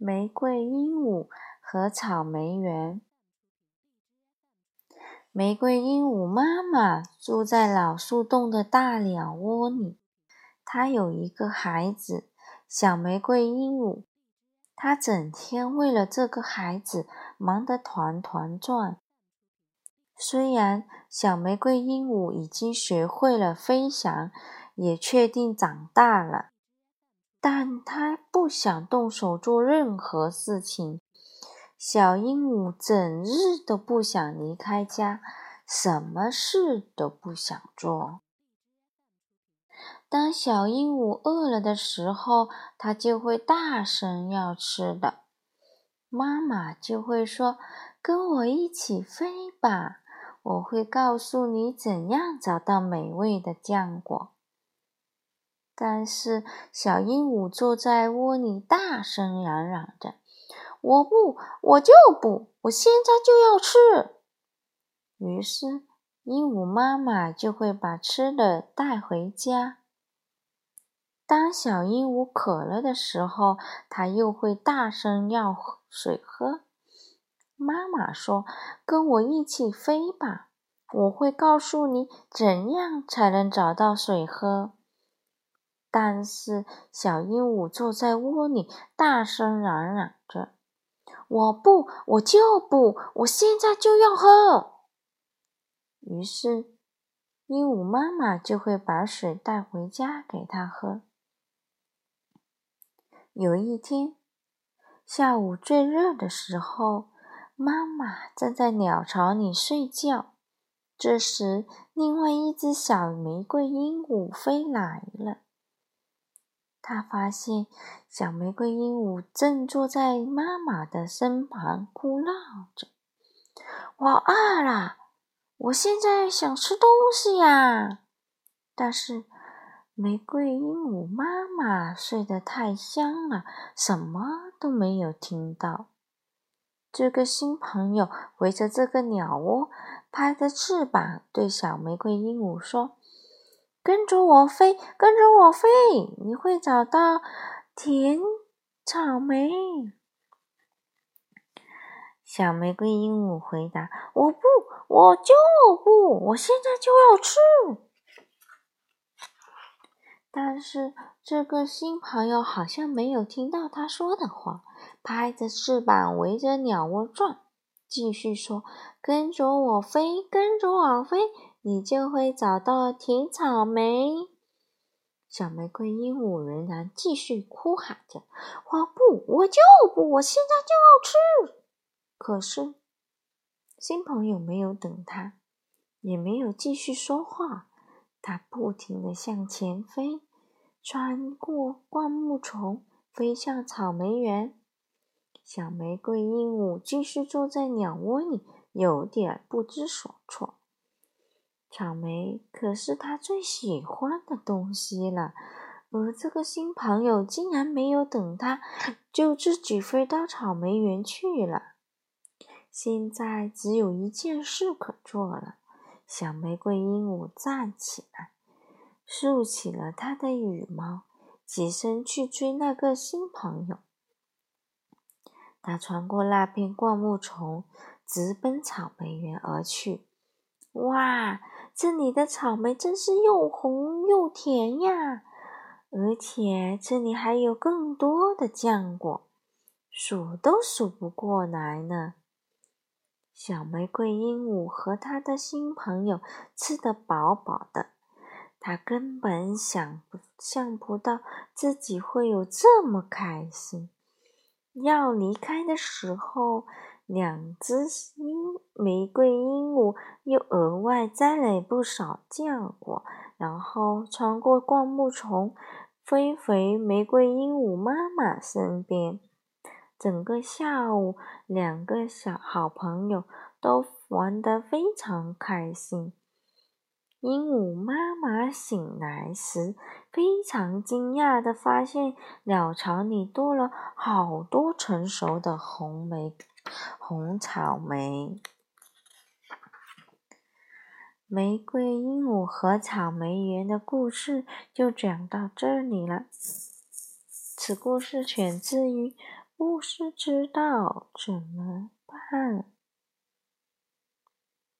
玫瑰鹦鹉和草莓园。玫瑰鹦鹉妈妈住在老树洞的大鸟窝里，它有一个孩子，小玫瑰鹦鹉。它整天为了这个孩子忙得团团转。虽然小玫瑰鹦鹉已经学会了飞翔，也确定长大了。但他不想动手做任何事情。小鹦鹉整日都不想离开家，什么事都不想做。当小鹦鹉饿了的时候，它就会大声要吃的。妈妈就会说：“跟我一起飞吧，我会告诉你怎样找到美味的浆果。”但是小鹦鹉坐在窝里，大声嚷嚷着：“我不，我就不，我现在就要吃！”于是鹦鹉妈妈就会把吃的带回家。当小鹦鹉渴了的时候，它又会大声要水喝。妈妈说：“跟我一起飞吧，我会告诉你怎样才能找到水喝。”但是小鹦鹉坐在窝里，大声嚷嚷着：“我不，我就不，我现在就要喝。”于是，鹦鹉妈妈就会把水带回家给它喝。有一天下午最热的时候，妈妈正在鸟巢里睡觉。这时，另外一只小玫瑰鹦鹉飞来了。他发现小玫瑰鹦鹉正坐在妈妈的身旁哭闹着：“我饿了，我现在想吃东西呀！”但是玫瑰鹦鹉妈妈睡得太香了，什么都没有听到。这个新朋友围着这个鸟窝，拍着翅膀对小玫瑰鹦鹉说。跟着我飞，跟着我飞，你会找到甜草莓。小玫瑰鹦鹉回答：“我不，我就不，我现在就要吃。”但是这个新朋友好像没有听到他说的话，拍着翅膀围着鸟窝转，继续说：“跟着我飞，跟着我飞。”你就会找到甜草莓。小玫瑰鹦鹉仍然继续哭喊着：“我不，我就不，我现在就要吃。”可是新朋友没有等他，也没有继续说话。他不停的向前飞，穿过灌木丛，飞向草莓园。小玫瑰鹦鹉继续坐在鸟窝里，有点不知所措。草莓可是他最喜欢的东西了，而这个新朋友竟然没有等他，就自己飞到草莓园去了。现在只有一件事可做了。小玫瑰鹦鹉站起来，竖起了它的羽毛，起身去追那个新朋友。它穿过那片灌木丛，直奔草莓园而去。哇！这里的草莓真是又红又甜呀，而且这里还有更多的浆果，数都数不过来呢。小玫瑰鹦鹉和他的新朋友吃得饱饱的，他根本想象不到自己会有这么开心。要离开的时候。两只玫瑰鹦鹉又额外摘了不少浆果，然后穿过灌木丛，飞回玫瑰鹦鹉妈妈身边。整个下午，两个小好朋友都玩得非常开心。鹦鹉妈妈醒来时，非常惊讶地发现鸟巢里多了好多成熟的红莓。红草莓，玫瑰鹦鹉和草莓园的故事就讲到这里了。此故事选自于巫师知道怎么办。